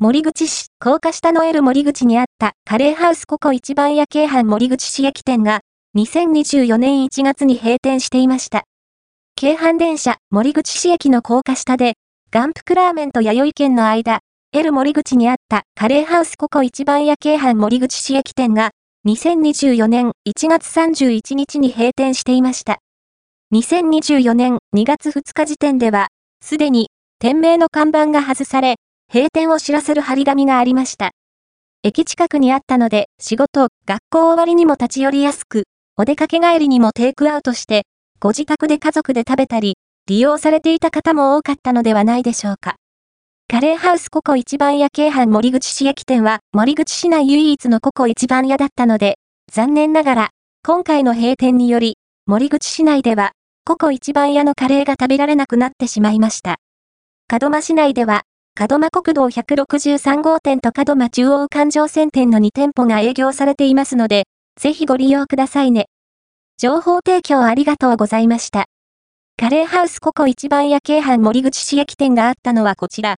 森口市、高架下の L 森口にあったカレーハウスココ一番屋京阪森口市駅店が、2024年1月に閉店していました。京阪電車森口市駅の高架下で、眼福ラーメンと弥生県の間、L 森口にあったカレーハウスココ一番屋京阪森口市駅店が、2024年1月31日に閉店していました。2024年2月2日時点では、すでに店名の看板が外され、閉店を知らせる張り紙がありました。駅近くにあったので、仕事、学校終わりにも立ち寄りやすく、お出かけ帰りにもテイクアウトして、ご自宅で家族で食べたり、利用されていた方も多かったのではないでしょうか。カレーハウスココ一番屋京阪森口市駅店は森口市内唯一のココ一番屋だったので、残念ながら、今回の閉店により、森口市内では、ココ一番屋のカレーが食べられなくなってしまいました。門真市内では、門真国道163号店と門真中央環状線店の2店舗が営業されていますので、ぜひご利用くださいね。情報提供ありがとうございました。カレーハウスココ一番屋京阪森口市駅店があったのはこちら。